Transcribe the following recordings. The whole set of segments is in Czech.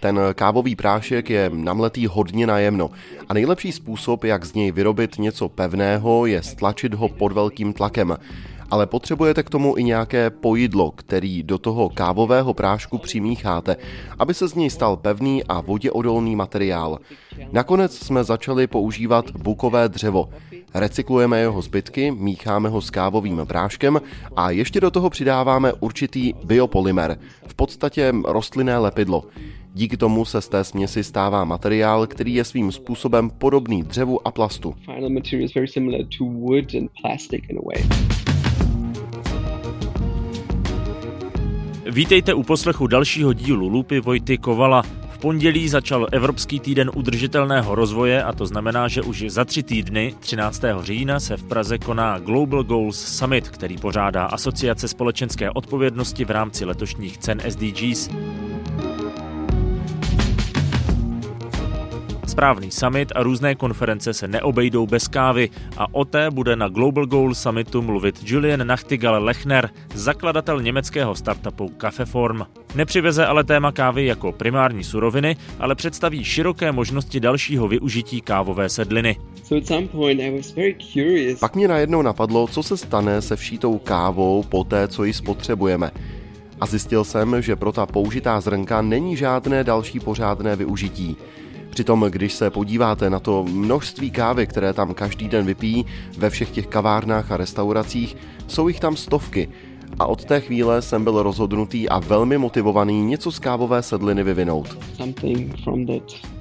Ten kávový prášek je namletý hodně najemno a nejlepší způsob, jak z něj vyrobit něco pevného, je stlačit ho pod velkým tlakem ale potřebujete k tomu i nějaké pojidlo, který do toho kávového prášku přimícháte, aby se z něj stal pevný a voděodolný materiál. Nakonec jsme začali používat bukové dřevo. Recyklujeme jeho zbytky, mícháme ho s kávovým práškem a ještě do toho přidáváme určitý biopolymer, v podstatě rostlinné lepidlo. Díky tomu se z té směsi stává materiál, který je svým způsobem podobný dřevu a plastu. Vítejte u poslechu dalšího dílu Lupy Vojty Kovala. Pondělí začal Evropský týden udržitelného rozvoje a to znamená, že už za tři týdny, 13. října, se v Praze koná Global Goals Summit, který pořádá Asociace společenské odpovědnosti v rámci letošních cen SDGs. Správný summit a různé konference se neobejdou bez kávy a o té bude na Global Goal Summitu mluvit Julian Nachtigal Lechner, zakladatel německého startupu Cafeform. Nepřiveze ale téma kávy jako primární suroviny, ale představí široké možnosti dalšího využití kávové sedliny. Pak mě najednou napadlo, co se stane se všítou kávou po té, co ji spotřebujeme. A zjistil jsem, že pro ta použitá zrnka není žádné další pořádné využití. Přitom, když se podíváte na to množství kávy, které tam každý den vypijí ve všech těch kavárnách a restauracích, jsou jich tam stovky. A od té chvíle jsem byl rozhodnutý a velmi motivovaný něco z kávové sedliny vyvinout.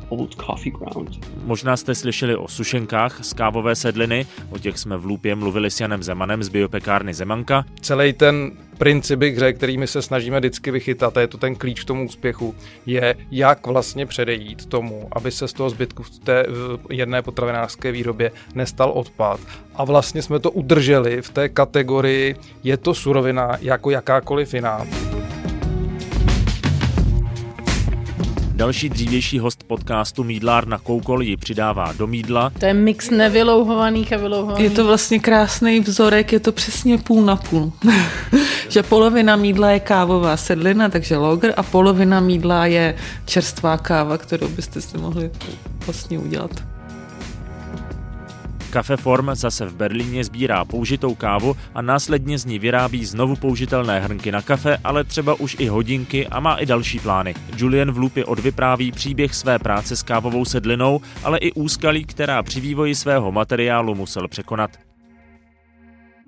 Old Coffee Ground. Možná jste slyšeli o sušenkách z kávové sedliny, o těch jsme v Lůpě mluvili s Janem Zemanem z biopekárny Zemanka. Celý ten princip hře, kterými se snažíme vždycky vychytat, a je to ten klíč k tomu úspěchu, je, jak vlastně předejít tomu, aby se z toho zbytku v té jedné potravinářské výrobě nestal odpad. A vlastně jsme to udrželi v té kategorii, je to surovina jako jakákoliv jiná. Další dřívější host podcastu Mídlár na Koukol ji přidává do mídla. To je mix nevylouhovaných a vylouhovaných. Je to vlastně krásný vzorek, je to přesně půl na půl. že polovina mídla je kávová sedlina, takže logr, a polovina mídla je čerstvá káva, kterou byste si mohli vlastně udělat. Cafe Form zase v Berlíně sbírá použitou kávu a následně z ní vyrábí znovu použitelné hrnky na kafe, ale třeba už i hodinky a má i další plány. Julian v Lupě odvypráví příběh své práce s kávovou sedlinou, ale i úskalí, která při vývoji svého materiálu musel překonat.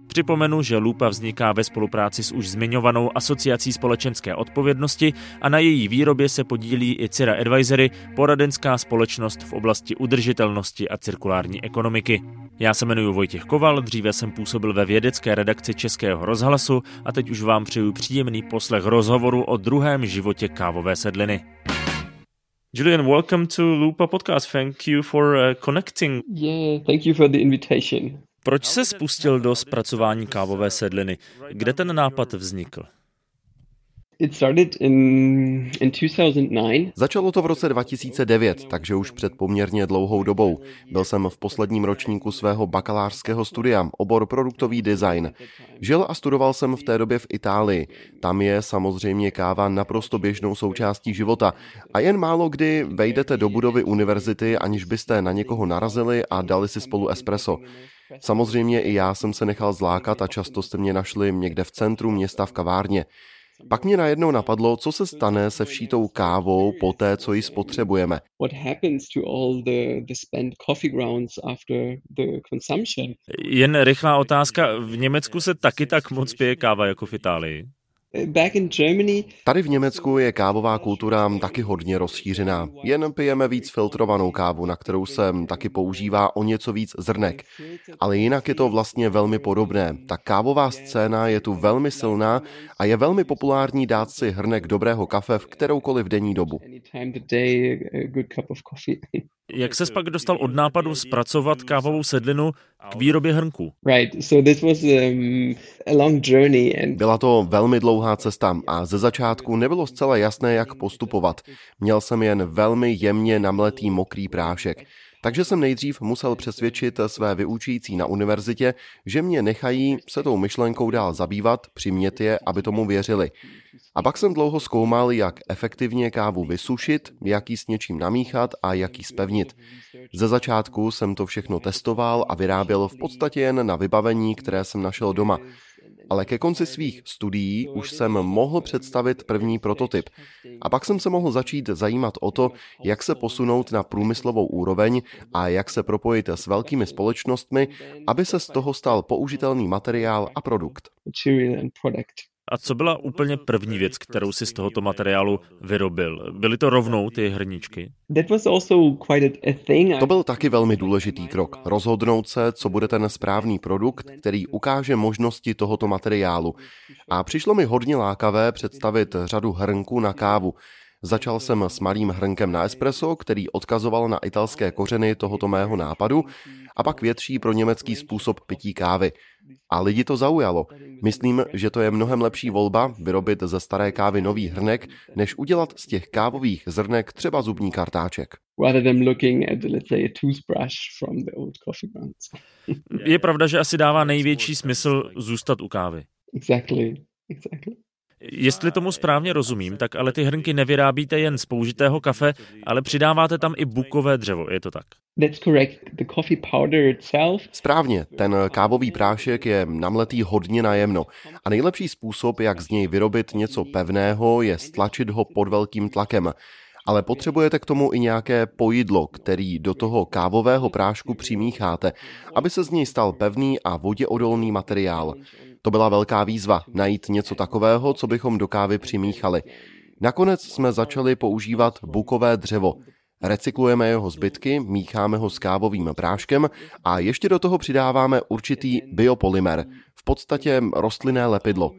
Připomenu, že Lupa vzniká ve spolupráci s už zmiňovanou asociací společenské odpovědnosti a na její výrobě se podílí i Cira Advisory, poradenská společnost v oblasti udržitelnosti a cirkulární ekonomiky. Já se jmenuji Vojtěch Koval, dříve jsem působil ve vědecké redakci Českého rozhlasu a teď už vám přeju příjemný poslech rozhovoru o druhém životě kávové sedliny. Julian, welcome to Lupa Podcast. Thank you for uh, connecting. Yeah, thank you for the invitation. Proč se spustil do zpracování kávové sedliny? Kde ten nápad vznikl? It started in, in 2009. Začalo to v roce 2009, takže už před poměrně dlouhou dobou. Byl jsem v posledním ročníku svého bakalářského studia, obor produktový design. Žil a studoval jsem v té době v Itálii. Tam je samozřejmě káva naprosto běžnou součástí života a jen málo kdy vejdete do budovy univerzity, aniž byste na někoho narazili a dali si spolu espresso. Samozřejmě i já jsem se nechal zlákat a často jste mě našli někde v centru města v kavárně. Pak mě najednou napadlo, co se stane se všítou kávou po té, co ji spotřebujeme. Jen rychlá otázka. V Německu se taky tak moc pije káva jako v Itálii? Tady v Německu je kávová kultura taky hodně rozšířená. Jen pijeme víc filtrovanou kávu, na kterou se taky používá o něco víc zrnek. Ale jinak je to vlastně velmi podobné. Ta kávová scéna je tu velmi silná a je velmi populární dát si hrnek dobrého kafe v kteroukoliv denní dobu. Jak se pak dostal od nápadu zpracovat kávovou sedlinu k výrobě hrnků? Um, Byla to velmi dlouhá cesta a ze začátku nebylo zcela jasné, jak postupovat. Měl jsem jen velmi jemně namletý mokrý prášek. Takže jsem nejdřív musel přesvědčit své vyučující na univerzitě, že mě nechají se tou myšlenkou dál zabývat, přimět je, aby tomu věřili. A pak jsem dlouho zkoumal, jak efektivně kávu vysušit, jak ji s něčím namíchat a jak ji spevnit. Ze začátku jsem to všechno testoval a vyráběl v podstatě jen na vybavení, které jsem našel doma ale ke konci svých studií už jsem mohl představit první prototyp. A pak jsem se mohl začít zajímat o to, jak se posunout na průmyslovou úroveň a jak se propojit s velkými společnostmi, aby se z toho stal použitelný materiál a produkt. A co byla úplně první věc, kterou si z tohoto materiálu vyrobil? Byly to rovnou ty hrničky? To byl taky velmi důležitý krok. Rozhodnout se, co bude ten správný produkt, který ukáže možnosti tohoto materiálu. A přišlo mi hodně lákavé představit řadu hrnků na kávu. Začal jsem s malým hrnkem na espresso, který odkazoval na italské kořeny tohoto mého nápadu, a pak větší pro německý způsob pití kávy. A lidi to zaujalo. Myslím, že to je mnohem lepší volba vyrobit ze staré kávy nový hrnek, než udělat z těch kávových zrnek třeba zubní kartáček. Je pravda, že asi dává největší smysl zůstat u kávy. Exactly. Exactly. Jestli tomu správně rozumím, tak ale ty hrnky nevyrábíte jen z použitého kafe, ale přidáváte tam i bukové dřevo, je to tak? That's correct. The coffee powder itself. Správně, ten kávový prášek je namletý hodně najemno a nejlepší způsob, jak z něj vyrobit něco pevného, je stlačit ho pod velkým tlakem. Ale potřebujete k tomu i nějaké pojidlo, který do toho kávového prášku přimícháte, aby se z něj stal pevný a voděodolný materiál. To byla velká výzva najít něco takového, co bychom do kávy přimíchali. Nakonec jsme začali používat bukové dřevo. Recyklujeme jeho zbytky, mícháme ho s kávovým práškem a ještě do toho přidáváme určitý biopolymer, v podstatě rostlinné lepidlo.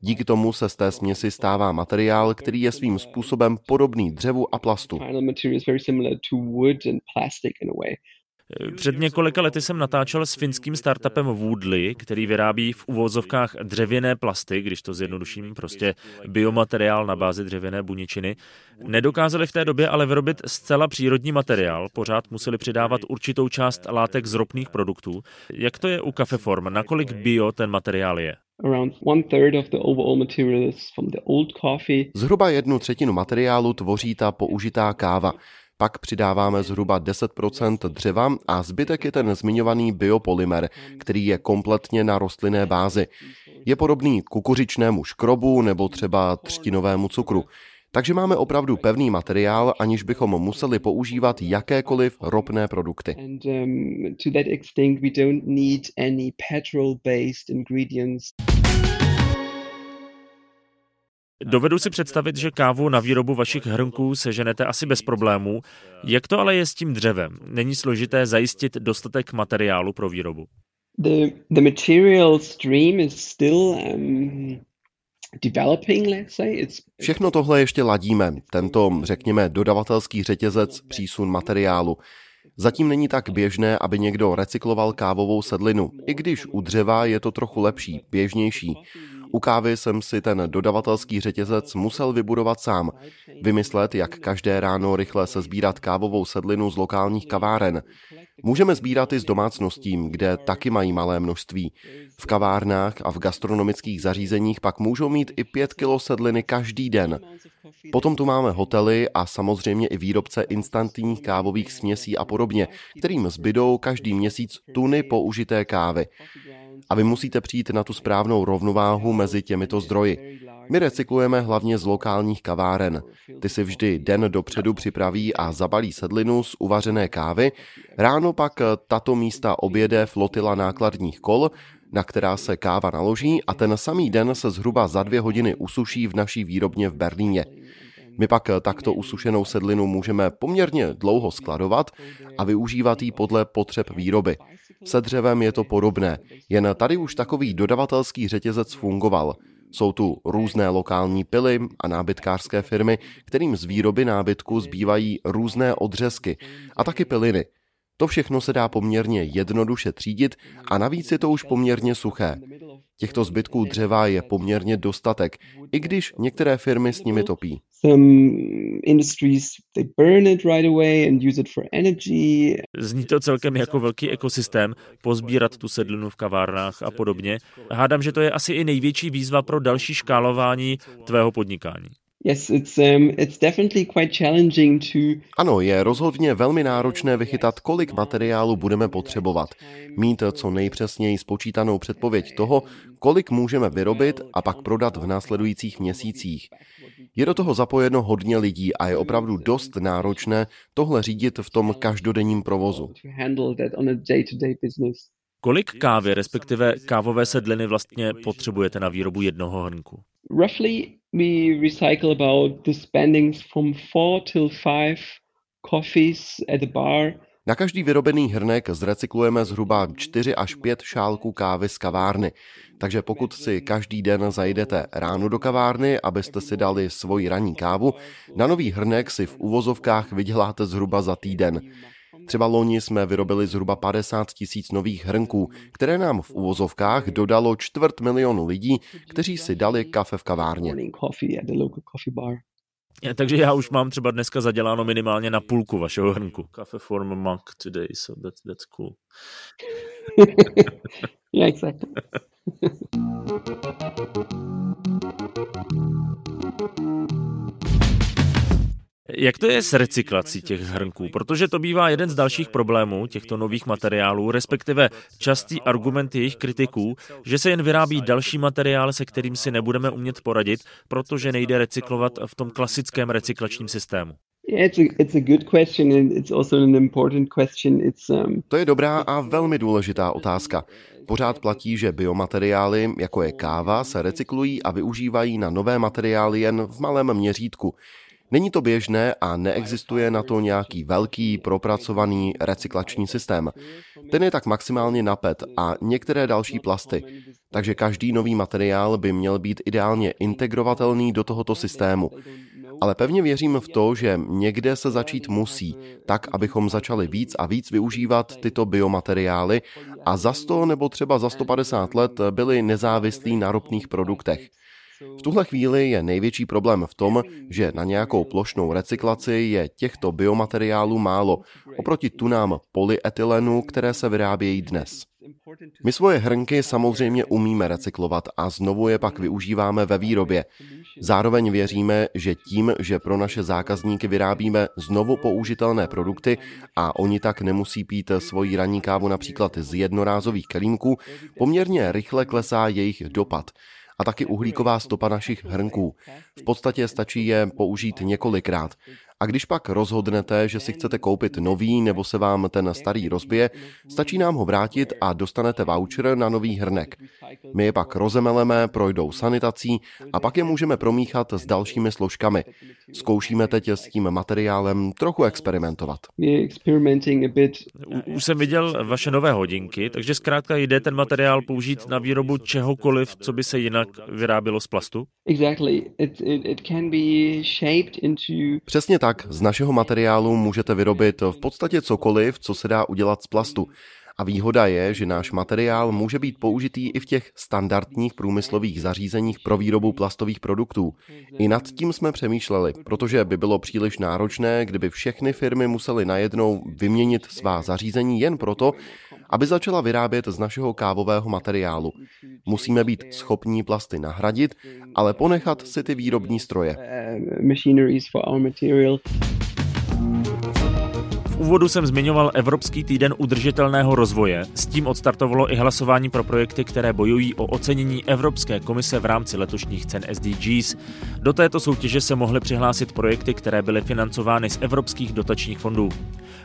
Díky tomu se z té směsi stává materiál, který je svým způsobem podobný dřevu a plastu. Před několika lety jsem natáčel s finským startupem Woodley, který vyrábí v uvozovkách dřevěné plasty, když to zjednoduším, prostě biomateriál na bázi dřevěné buničiny. Nedokázali v té době ale vyrobit zcela přírodní materiál, pořád museli přidávat určitou část látek z ropných produktů. Jak to je u Cafeform? Nakolik bio ten materiál je? Zhruba jednu třetinu materiálu tvoří ta použitá káva. Pak přidáváme zhruba 10% dřeva a zbytek je ten zmiňovaný biopolymer, který je kompletně na rostlinné bázi. Je podobný kukuřičnému škrobu nebo třeba třtinovému cukru. Takže máme opravdu pevný materiál, aniž bychom museli používat jakékoliv ropné produkty. Um, Dovedu si představit, že kávu na výrobu vašich hrnků seženete asi bez problémů. Jak to ale je s tím dřevem? Není složité zajistit dostatek materiálu pro výrobu? The, the material stream is still um, developing, let's say. It's... Všechno tohle ještě ladíme, tento, řekněme, dodavatelský řetězec přísun materiálu. Zatím není tak běžné, aby někdo recykloval kávovou sedlinu, i když u dřeva je to trochu lepší, běžnější. U kávy jsem si ten dodavatelský řetězec musel vybudovat sám. Vymyslet, jak každé ráno rychle se sbírat kávovou sedlinu z lokálních kaváren. Můžeme sbírat i z domácností, kde taky mají malé množství. V kavárnách a v gastronomických zařízeních pak můžou mít i 5 kilo sedliny každý den. Potom tu máme hotely a samozřejmě i výrobce instantních kávových směsí a podobně, kterým zbydou každý měsíc tuny použité kávy. A vy musíte přijít na tu správnou rovnováhu mezi těmito zdroji. My recyklujeme hlavně z lokálních kaváren. Ty si vždy den dopředu připraví a zabalí sedlinu z uvařené kávy. Ráno pak tato místa objede flotila nákladních kol, na která se káva naloží a ten samý den se zhruba za dvě hodiny usuší v naší výrobně v Berlíně. My pak takto usušenou sedlinu můžeme poměrně dlouho skladovat a využívat ji podle potřeb výroby. Se dřevem je to podobné, jen tady už takový dodavatelský řetězec fungoval. Jsou tu různé lokální pily a nábytkářské firmy, kterým z výroby nábytku zbývají různé odřezky a taky piliny. To všechno se dá poměrně jednoduše třídit a navíc je to už poměrně suché. Těchto zbytků dřeva je poměrně dostatek, i když některé firmy s nimi topí. Zní to celkem jako velký ekosystém, pozbírat tu sedlinu v kavárnách a podobně. Hádám, že to je asi i největší výzva pro další škálování tvého podnikání. Yes, it's, um, it's definitely quite challenging to... Ano, je rozhodně velmi náročné vychytat, kolik materiálu budeme potřebovat. Mít co nejpřesněji spočítanou předpověď toho, kolik můžeme vyrobit a pak prodat v následujících měsících. Je do toho zapojeno hodně lidí a je opravdu dost náročné tohle řídit v tom každodenním provozu. Kolik kávy, respektive kávové sedliny vlastně potřebujete na výrobu jednoho hrnku? Roughly we recycle about the spendings from four till five coffees at a bar. Na každý vyrobený hrnek zrecyklujeme zhruba 4 až 5 šálků kávy z kavárny. Takže pokud si každý den zajdete ráno do kavárny, abyste si dali svoji ranní kávu, na nový hrnek si v uvozovkách vyděláte zhruba za týden. Třeba loni jsme vyrobili zhruba 50 tisíc nových hrnků, které nám v uvozovkách dodalo čtvrt milionu lidí, kteří si dali kafe v kavárně. Takže já už mám třeba dneska zaděláno minimálně na půlku vašeho hrnku. Kafe form mug today, so that's, that's cool. yeah, exactly. Jak to je s recyklací těch hrnků? Protože to bývá jeden z dalších problémů těchto nových materiálů, respektive častý argument jejich kritiků, že se jen vyrábí další materiál, se kterým si nebudeme umět poradit, protože nejde recyklovat v tom klasickém recyklačním systému. To je dobrá a velmi důležitá otázka. Pořád platí, že biomateriály, jako je káva, se recyklují a využívají na nové materiály jen v malém měřítku. Není to běžné a neexistuje na to nějaký velký, propracovaný recyklační systém. Ten je tak maximálně na PET a některé další plasty. Takže každý nový materiál by měl být ideálně integrovatelný do tohoto systému. Ale pevně věřím v to, že někde se začít musí, tak abychom začali víc a víc využívat tyto biomateriály a za 100 nebo třeba za 150 let byli nezávislí na ropných produktech. V tuhle chvíli je největší problém v tom, že na nějakou plošnou recyklaci je těchto biomateriálů málo oproti tunám polyetylenu, které se vyrábějí dnes. My svoje hrnky samozřejmě umíme recyklovat a znovu je pak využíváme ve výrobě. Zároveň věříme, že tím, že pro naše zákazníky vyrábíme znovu použitelné produkty a oni tak nemusí pít svoji ranní kávu například z jednorázových kelímků, poměrně rychle klesá jejich dopad a taky uhlíková stopa našich hrnků. V podstatě stačí je použít několikrát. A když pak rozhodnete, že si chcete koupit nový nebo se vám ten starý rozbije, stačí nám ho vrátit a dostanete voucher na nový hrnek. My je pak rozemeleme, projdou sanitací a pak je můžeme promíchat s dalšími složkami. Zkoušíme teď s tím materiálem trochu experimentovat. Už jsem viděl vaše nové hodinky, takže zkrátka jde ten materiál použít na výrobu čehokoliv, co by se jinak vyrábělo z plastu? Přesně tak, z našeho materiálu můžete vyrobit v podstatě cokoliv, co se dá udělat z plastu. A výhoda je, že náš materiál může být použitý i v těch standardních průmyslových zařízeních pro výrobu plastových produktů. I nad tím jsme přemýšleli, protože by bylo příliš náročné, kdyby všechny firmy musely najednou vyměnit svá zařízení jen proto, aby začala vyrábět z našeho kávového materiálu. Musíme být schopní plasty nahradit, ale ponechat si ty výrobní stroje. V úvodu jsem zmiňoval Evropský týden udržitelného rozvoje. S tím odstartovalo i hlasování pro projekty, které bojují o ocenění Evropské komise v rámci letošních cen SDGs. Do této soutěže se mohly přihlásit projekty, které byly financovány z evropských dotačních fondů.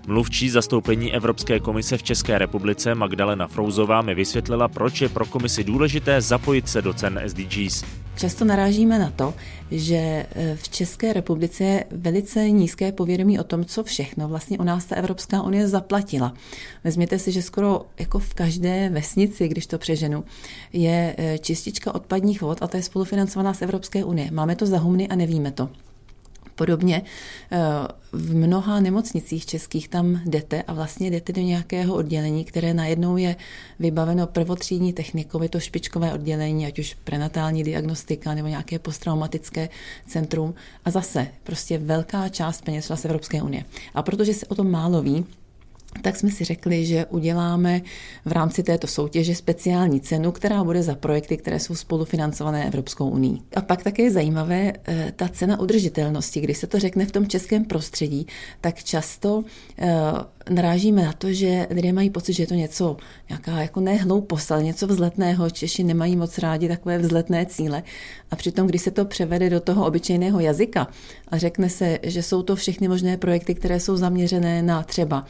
Mluvčí zastoupení Evropské komise v České republice Magdalena Frouzová mi vysvětlila, proč je pro komisi důležité zapojit se do cen SDGs. Často narážíme na to, že e, v České republice je velice nízké povědomí o tom, co všechno vlastně u nás ta Evropská unie zaplatila. Vezměte si, že skoro jako v každé vesnici, když to přeženu, je e, čistička odpadních vod a ta je spolufinancovaná z Evropské unie. Máme to za humny a nevíme to. Podobně eh, v mnoha nemocnicích českých tam jdete a vlastně jdete do nějakého oddělení, které najednou je vybaveno prvotřídní technikou, je to špičkové oddělení, ať už prenatální diagnostika nebo nějaké posttraumatické centrum. A zase prostě velká část peněz z Evropské unie. A protože se o tom málo ví, tak jsme si řekli, že uděláme v rámci této soutěže speciální cenu, která bude za projekty, které jsou spolufinancované Evropskou uní. A pak také je zajímavé eh, ta cena udržitelnosti. Když se to řekne v tom českém prostředí, tak často eh, narážíme na to, že lidé mají pocit, že je to něco, nějaká jako nehloupost, ale něco vzletného. Češi nemají moc rádi takové vzletné cíle. A přitom, když se to převede do toho obyčejného jazyka a řekne se, že jsou to všechny možné projekty, které jsou zaměřené na třeba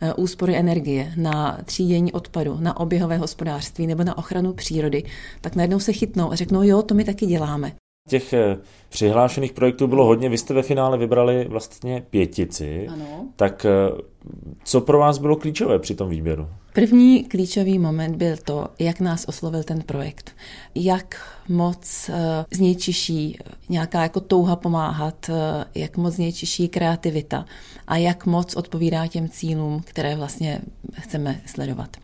eh, úspory energie, na třídění odpadu, na oběhové hospodářství nebo na ochranu přírody, tak najednou se chytnou a řeknou, jo, to my taky děláme. Těch eh, přihlášených projektů bylo hodně, vy jste ve finále vybrali vlastně pětici. Ano. Tak eh, co pro vás bylo klíčové při tom výběru? První klíčový moment byl to, jak nás oslovil ten projekt. Jak moc uh, z něj čiší nějaká jako touha pomáhat, uh, jak moc z něj čiší kreativita a jak moc odpovídá těm cílům, které vlastně chceme sledovat.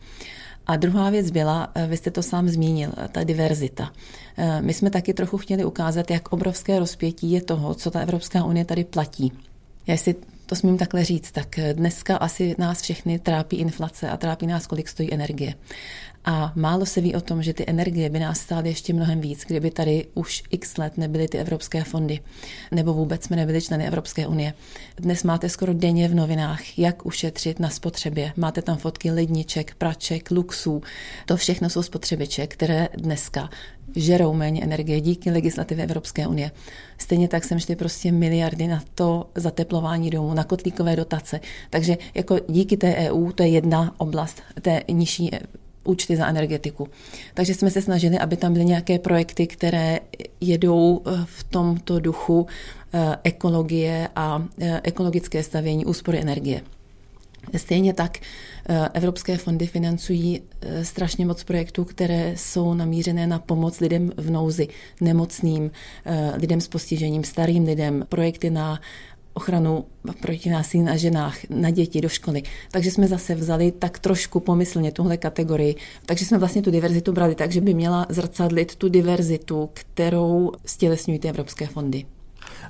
A druhá věc byla, vy jste to sám zmínil, ta diverzita. My jsme taky trochu chtěli ukázat, jak obrovské rozpětí je toho, co ta Evropská unie tady platí. Já si to smím takhle říct, tak dneska asi nás všechny trápí inflace a trápí nás, kolik stojí energie. A málo se ví o tom, že ty energie by nás stály ještě mnohem víc, kdyby tady už x let nebyly ty evropské fondy, nebo vůbec jsme nebyli členy Evropské unie. Dnes máte skoro denně v novinách, jak ušetřit na spotřebě. Máte tam fotky ledniček, praček, luxů. To všechno jsou spotřebiče, které dneska žerou méně energie díky legislativě Evropské unie. Stejně tak jsem šli prostě miliardy na to zateplování domů, na kotlíkové dotace. Takže jako díky té EU, to je jedna oblast té nižší účty za energetiku. Takže jsme se snažili, aby tam byly nějaké projekty, které jedou eh, v tomto duchu eh, ekologie a eh, ekologické stavění úspory energie. Stejně tak evropské fondy financují strašně moc projektů, které jsou namířené na pomoc lidem v nouzi, nemocným, lidem s postižením, starým lidem, projekty na ochranu proti násilí na ženách, na děti do školy. Takže jsme zase vzali tak trošku pomyslně tuhle kategorii. Takže jsme vlastně tu diverzitu brali tak, že by měla zrcadlit tu diverzitu, kterou stělesňují ty evropské fondy.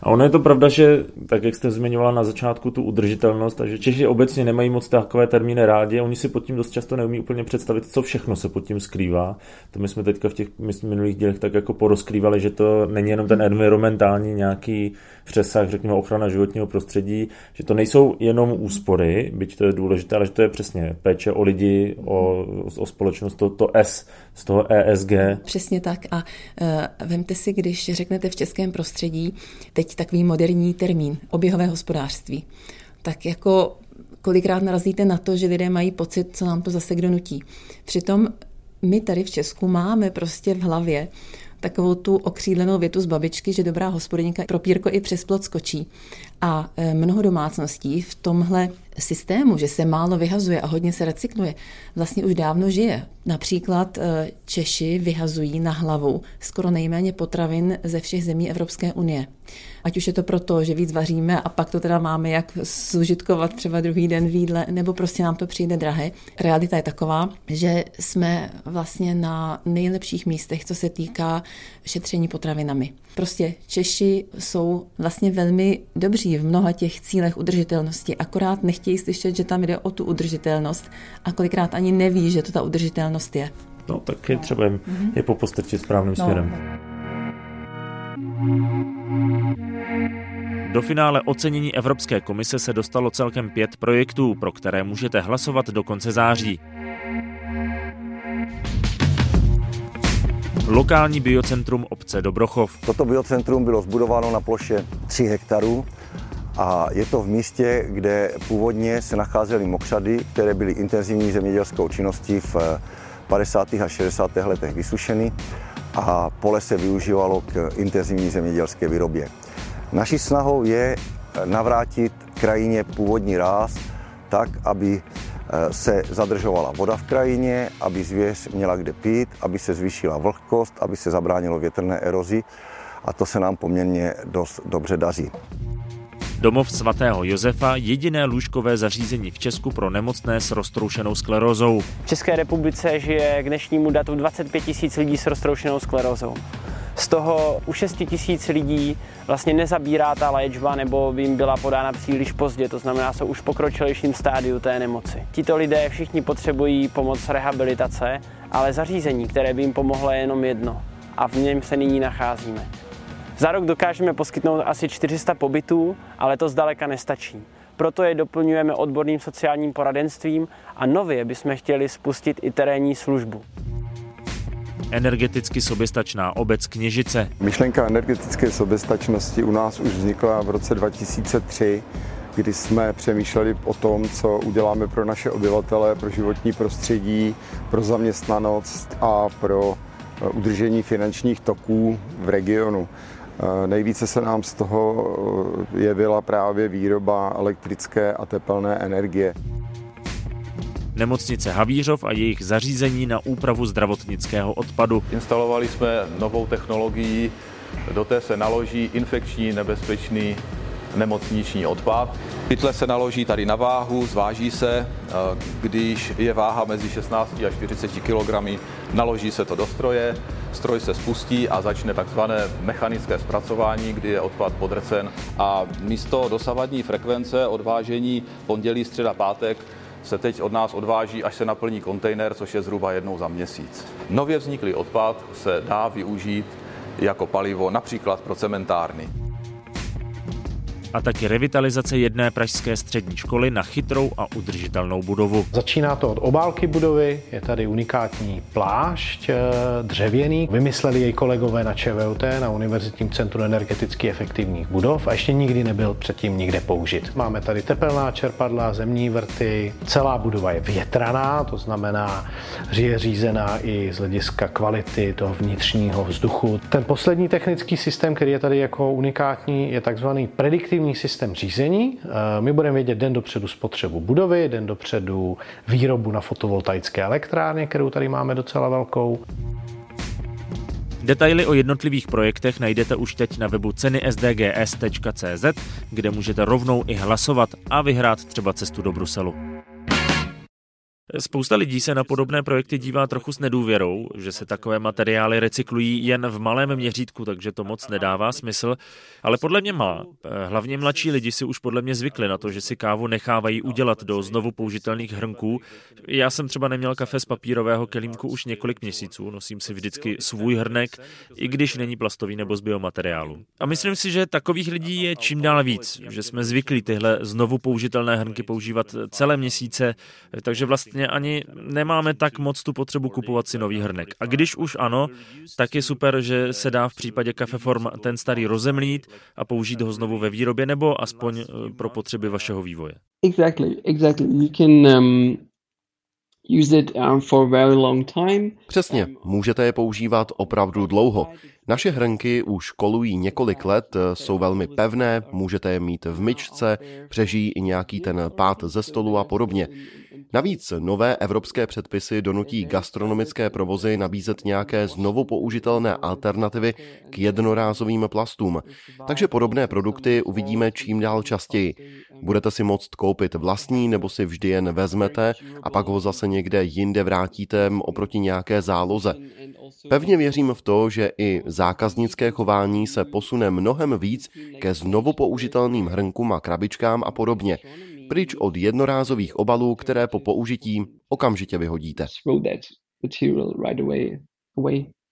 A ono je to pravda, že tak jak jste zmiňovala na začátku tu udržitelnost, a že Češi obecně nemají moc takové termíny rádi, oni si pod tím dost často neumí úplně představit, co všechno se pod tím skrývá. To my jsme teďka v těch minulých dílech tak jako porozkrývali, že to není jenom ten environmentální nějaký přesah, řekněme ochrana životního prostředí, že to nejsou jenom úspory, byť to je důležité, ale že to je přesně péče o lidi, o, o společnost, to, to S z toho ESG. Přesně tak a uh, vemte si, když řeknete v českém prostředí, teď takový moderní termín, oběhové hospodářství, tak jako kolikrát narazíte na to, že lidé mají pocit, co nám to zase kdo nutí. Přitom my tady v Česku máme prostě v hlavě takovou tu okřídlenou větu z babičky, že dobrá hospodyňka pro pírko i přes plot skočí. A e, mnoho domácností v tomhle systému, že se málo vyhazuje a hodně se recykluje, vlastně už dávno žije. Například e, Češi vyhazují na hlavu skoro nejméně potravin ze všech zemí Evropské unie. Ať už je to proto, že víc vaříme a pak to teda máme jak zužitkovat třeba druhý den v jídle, nebo prostě nám to přijde drahé. Realita je taková, že jsme vlastně na nejlepších místech, co se týká šetření potravinami. Prostě Češi jsou vlastně velmi dobří v mnoha těch cílech udržitelnosti, akorát nechtějí slyšet, že tam jde o tu udržitelnost a kolikrát ani neví, že to ta udržitelnost je. No, tak je třeba je, je popostrčit správným no. směrem. Do finále ocenění Evropské komise se dostalo celkem pět projektů, pro které můžete hlasovat do konce září. Lokální biocentrum obce Dobrochov. Toto biocentrum bylo zbudováno na ploše 3 hektarů a je to v místě, kde původně se nacházely mokřady, které byly intenzivní zemědělskou činností v 50. a 60. letech vysušeny a pole se využívalo k intenzivní zemědělské výrobě. Naší snahou je navrátit krajině původní ráz tak, aby eh, se zadržovala voda v krajině, aby zvěř měla kde pít, aby se zvýšila vlhkost, aby se zabránilo větrné erozi a to se nám poměrně dost dobře daří. Domov svatého Josefa jediné lůžkové zařízení v Česku pro nemocné s roztroušenou sklerózou. V České republice žije k dnešnímu datu 25 tisíc lidí s roztroušenou sklerózou. Z toho u 6 tisíc lidí vlastně nezabírá ta léčba nebo jim byla podána příliš pozdě, to znamená, jsou už v pokročilejším stádiu té nemoci. Tito lidé všichni potřebují pomoc rehabilitace, ale zařízení, které by jim pomohlo, je jenom jedno a v něm se nyní nacházíme. Za rok dokážeme poskytnout asi 400 pobytů, ale to zdaleka nestačí. Proto je doplňujeme odborným sociálním poradenstvím a nově bychom chtěli spustit i terénní službu energeticky soběstačná obec Kněžice. Myšlenka energetické soběstačnosti u nás už vznikla v roce 2003, kdy jsme přemýšleli o tom, co uděláme pro naše obyvatele, pro životní prostředí, pro zaměstnanost a pro eh, udržení finančních toků v regionu. Eh, nejvíce se nám z toho eh, jevila právě výroba elektrické a tepelné energie nemocnice Havířov a jejich zařízení na úpravu zdravotnického odpadu. Instalovali jsme novou technologii, do té se naloží infekční nebezpečný nemocniční odpad. Pytle se naloží tady na váhu, zváží se, když je váha mezi 16 a 40 kg, naloží se to do stroje, stroj se spustí a začne takzvané mechanické zpracování, kdy je odpad podrcen a místo dosavadní frekvence odvážení pondělí, středa, pátek se teď od nás odváží, až se naplní kontejner, což je zhruba jednou za měsíc. Nově vzniklý odpad se dá využít jako palivo například pro cementárny a taky revitalizace jedné pražské střední školy na chytrou a udržitelnou budovu. Začíná to od obálky budovy, je tady unikátní plášť eh, dřevěný. Vymysleli jej kolegové na ČVUT, na Univerzitním centru energeticky efektivních budov a ještě nikdy nebyl předtím nikde použit. Máme tady tepelná čerpadla, zemní vrty, celá budova je větraná, to znamená, že je řízená i z hlediska kvality toho vnitřního vzduchu. Ten poslední technický systém, který je tady jako unikátní, je takzvaný prediktivní efektivní systém řízení. Eh, my budeme vědět den dopředu spotřebu budovy, den dopředu výrobu na fotovoltaické elektrárně, kterou tady máme docela velkou. Detaily o jednotlivých projektech najdete už teď na webu ceny sdgs.cz, kde můžete rovnou i hlasovat a vyhrát třeba cestu do Bruselu. Spousta lidí se na podobné projekty dívá trochu s nedůvěrou, že se takové materiály recyklují jen v malém měřítku, takže to moc nedává smysl. Ale podle mě má. Hlavně mladší lidi si už podle mě zvykli na to, že si kávu nechávají udělat do znovu použitelných hrnků. Já jsem třeba neměl kafe z papírového kelímku už několik měsíců, nosím si vždycky svůj hrnek, i když není plastový nebo z biomateriálu. A myslím si, že takových lidí je čím dál víc, že jsme zvyklí tyhle znovu použitelné hrnky používat celé měsíce, takže vlastně vlastně ani nemáme tak moc tu potřebu kupovat si nový hrnek. A když už ano, tak je super, že se dá v případě Cafeform ten starý rozemlít a použít ho znovu ve výrobě nebo aspoň eh, pro potřeby vašeho vývoje. Exactly, exactly. You can um, use it um, for a very long time. Přesně, můžete je používat opravdu dlouho. Naše hrnky už kolují několik let, jsou velmi pevné, můžete je mít v myčce, přežijí i nějaký ten pád ze stolu a podobně. Navíc nové evropské předpisy donutí gastronomické provozy nabízet nějaké znovu použitelné alternativy k jednorázovým plastům. Takže podobné produkty uvidíme čím dál častěji. Budete si moct koupit vlastní nebo si vždy jen vezmete a pak ho zase někde jinde vrátíte oproti nějaké záloze. Pevně věřím v to, že i zákaznické chování se posune mnohem víc ke znovu použitelným hrnkům a krabičkám a podobně pryč od jednorázových obalů, které po použití okamžitě vyhodíte.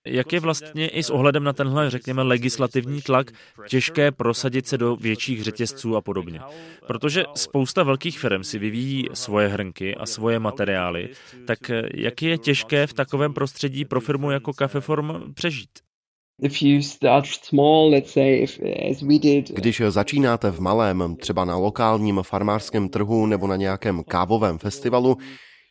Jak je vlastně i s ohledem na tenhle, řekněme, legislativní tlak těžké prosadit se do větších řetězců a podobně? Protože spousta velkých firm si vyvíjí svoje hrnky a svoje materiály, tak jak je těžké v takovém prostředí pro firmu jako Cafeform přežít? Když začínáte v malém, třeba na lokálním farmářském trhu nebo na nějakém kávovém festivalu,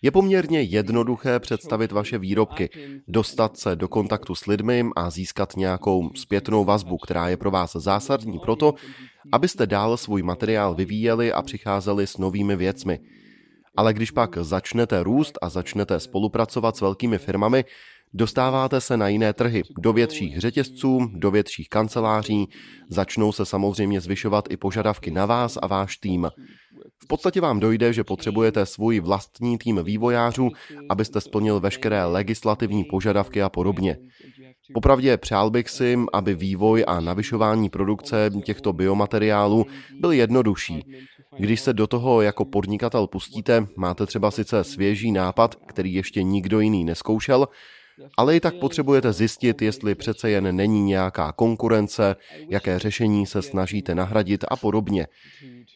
je poměrně jednoduché představit vaše výrobky, dostat se do kontaktu s lidmi a získat nějakou zpětnou vazbu, která je pro vás zásadní proto, abyste dál svůj materiál vyvíjeli a přicházeli s novými věcmi. Ale když pak začnete růst a začnete spolupracovat s velkými firmami, Dostáváte se na jiné trhy, do větších řetězců, do větších kanceláří, začnou se samozřejmě zvyšovat i požadavky na vás a váš tým. V podstatě vám dojde, že potřebujete svůj vlastní tým vývojářů, abyste splnil veškeré legislativní požadavky a podobně. Popravdě přál bych si, aby vývoj a navyšování produkce těchto biomateriálů byl jednodušší. Když se do toho jako podnikatel pustíte, máte třeba sice svěží nápad, který ještě nikdo jiný neskoušel, ale i tak potřebujete zjistit, jestli přece jen není nějaká konkurence, jaké řešení se snažíte nahradit a podobně.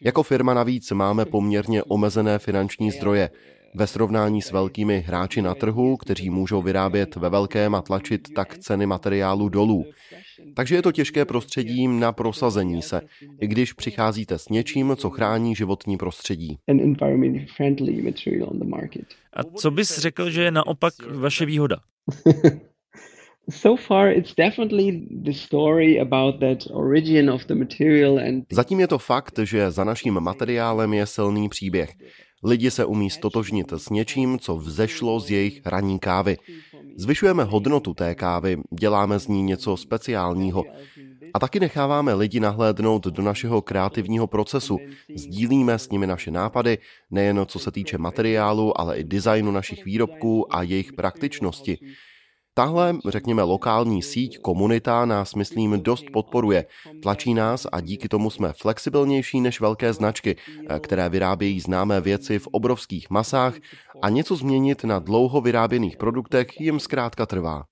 Jako firma navíc máme poměrně omezené finanční zdroje, ve srovnání s velkými hráči na trhu, kteří můžou vyrábět ve velkém a tlačit tak ceny materiálu dolů. Takže je to těžké prostředí na prosazení se, i když přicházíte s něčím, co chrání životní prostředí. A co bys řekl, že je naopak vaše výhoda? Zatím je to fakt, že za naším materiálem je silný příběh. Lidi se umí stotožnit s něčím, co vzešlo z jejich raní kávy. Zvyšujeme hodnotu té kávy, děláme z ní něco speciálního. A taky necháváme lidi nahlédnout do našeho kreativního procesu. Sdílíme s nimi naše nápady, nejen co se týče materiálu, ale i designu našich výrobků a jejich praktičnosti. Tahle, řekněme, lokální síť, komunita nás, myslím, dost podporuje. Tlačí nás a díky tomu jsme flexibilnější než velké značky, které vyrábějí známé věci v obrovských masách a něco změnit na dlouho vyráběných produktech jim zkrátka trvá.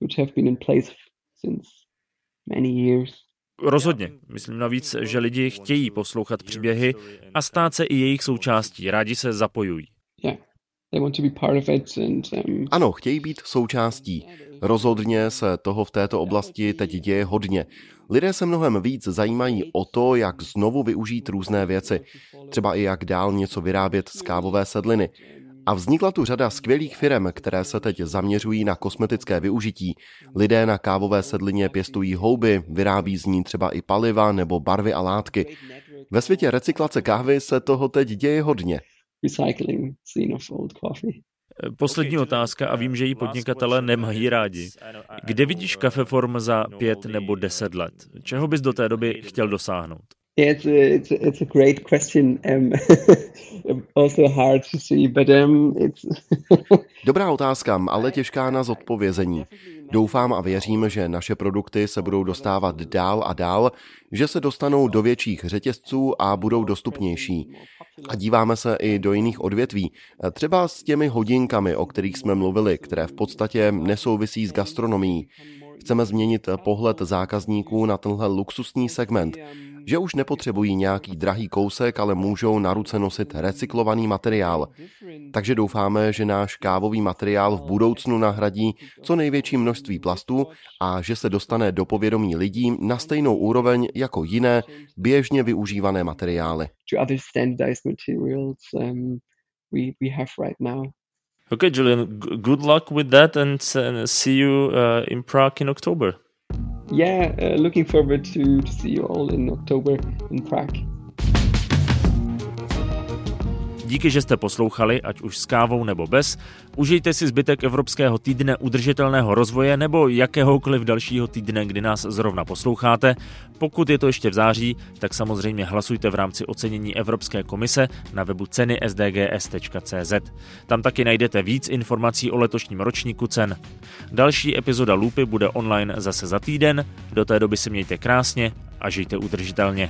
Rozhodně. Myslím navíc, že lidi chtějí poslouchat příběhy a stát se i jejich součástí. Rádi se zapojují. Um, ano, chtějí být součástí. Rozhodně se toho v této oblasti teď děje hodně. Lidé se mnohem víc zajímají o to, jak znovu využít různé věci, třeba i jak dál něco vyrábět z kávové sedliny. A vznikla tu řada skvělých firm, které se teď zaměřují na kosmetické využití. Lidé na kávové sedlině pěstují houby, vyrábí z ní třeba i paliva nebo barvy a látky. Ve světě recyklace kávy se toho teď děje hodně. Recycling scene of old coffee. Poslední otázka a vím, že ji podnikatele nemají rádi. Kde vidíš kafeform za pět nebo deset let? Čeho bys do té doby chtěl dosáhnout? It's a, it's a, it's a great question. Um, also hard to see, but um, it's Dobrá otázka, ale těžká na zodpovězení. Doufám a věřím, že naše produkty se budou dostávat dál a dál, že se dostanou do větších řetězců a budou dostupnější. A díváme se i do jiných odvětví, třeba s těmi hodinkami, o kterých jsme mluvili, které v podstatě nesouvisí s gastronomií. Chceme změnit pohled zákazníků na tenhle luxusní segment, že už nepotřebují nějaký drahý kousek, ale můžou na ruce nosit recyklovaný materiál. Takže doufáme, že náš kávový materiál v budoucnu nahradí co největší množství plastů a že se dostane do povědomí lidí na stejnou úroveň jako jiné běžně využívané materiály. Okay, Julian, good luck with that and see you uh, in Prague in October. Yeah, uh, looking forward to, to see you all in October in Prague. Díky, že jste poslouchali, ať už s kávou nebo bez. Užijte si zbytek Evropského týdne udržitelného rozvoje nebo jakéhokoliv dalšího týdne, kdy nás zrovna posloucháte. Pokud je to ještě v září, tak samozřejmě hlasujte v rámci ocenění Evropské komise na webu ceny sdgs.cz. Tam taky najdete víc informací o letošním ročníku cen. Další epizoda Lupy bude online zase za týden. Do té doby si mějte krásně a žijte udržitelně.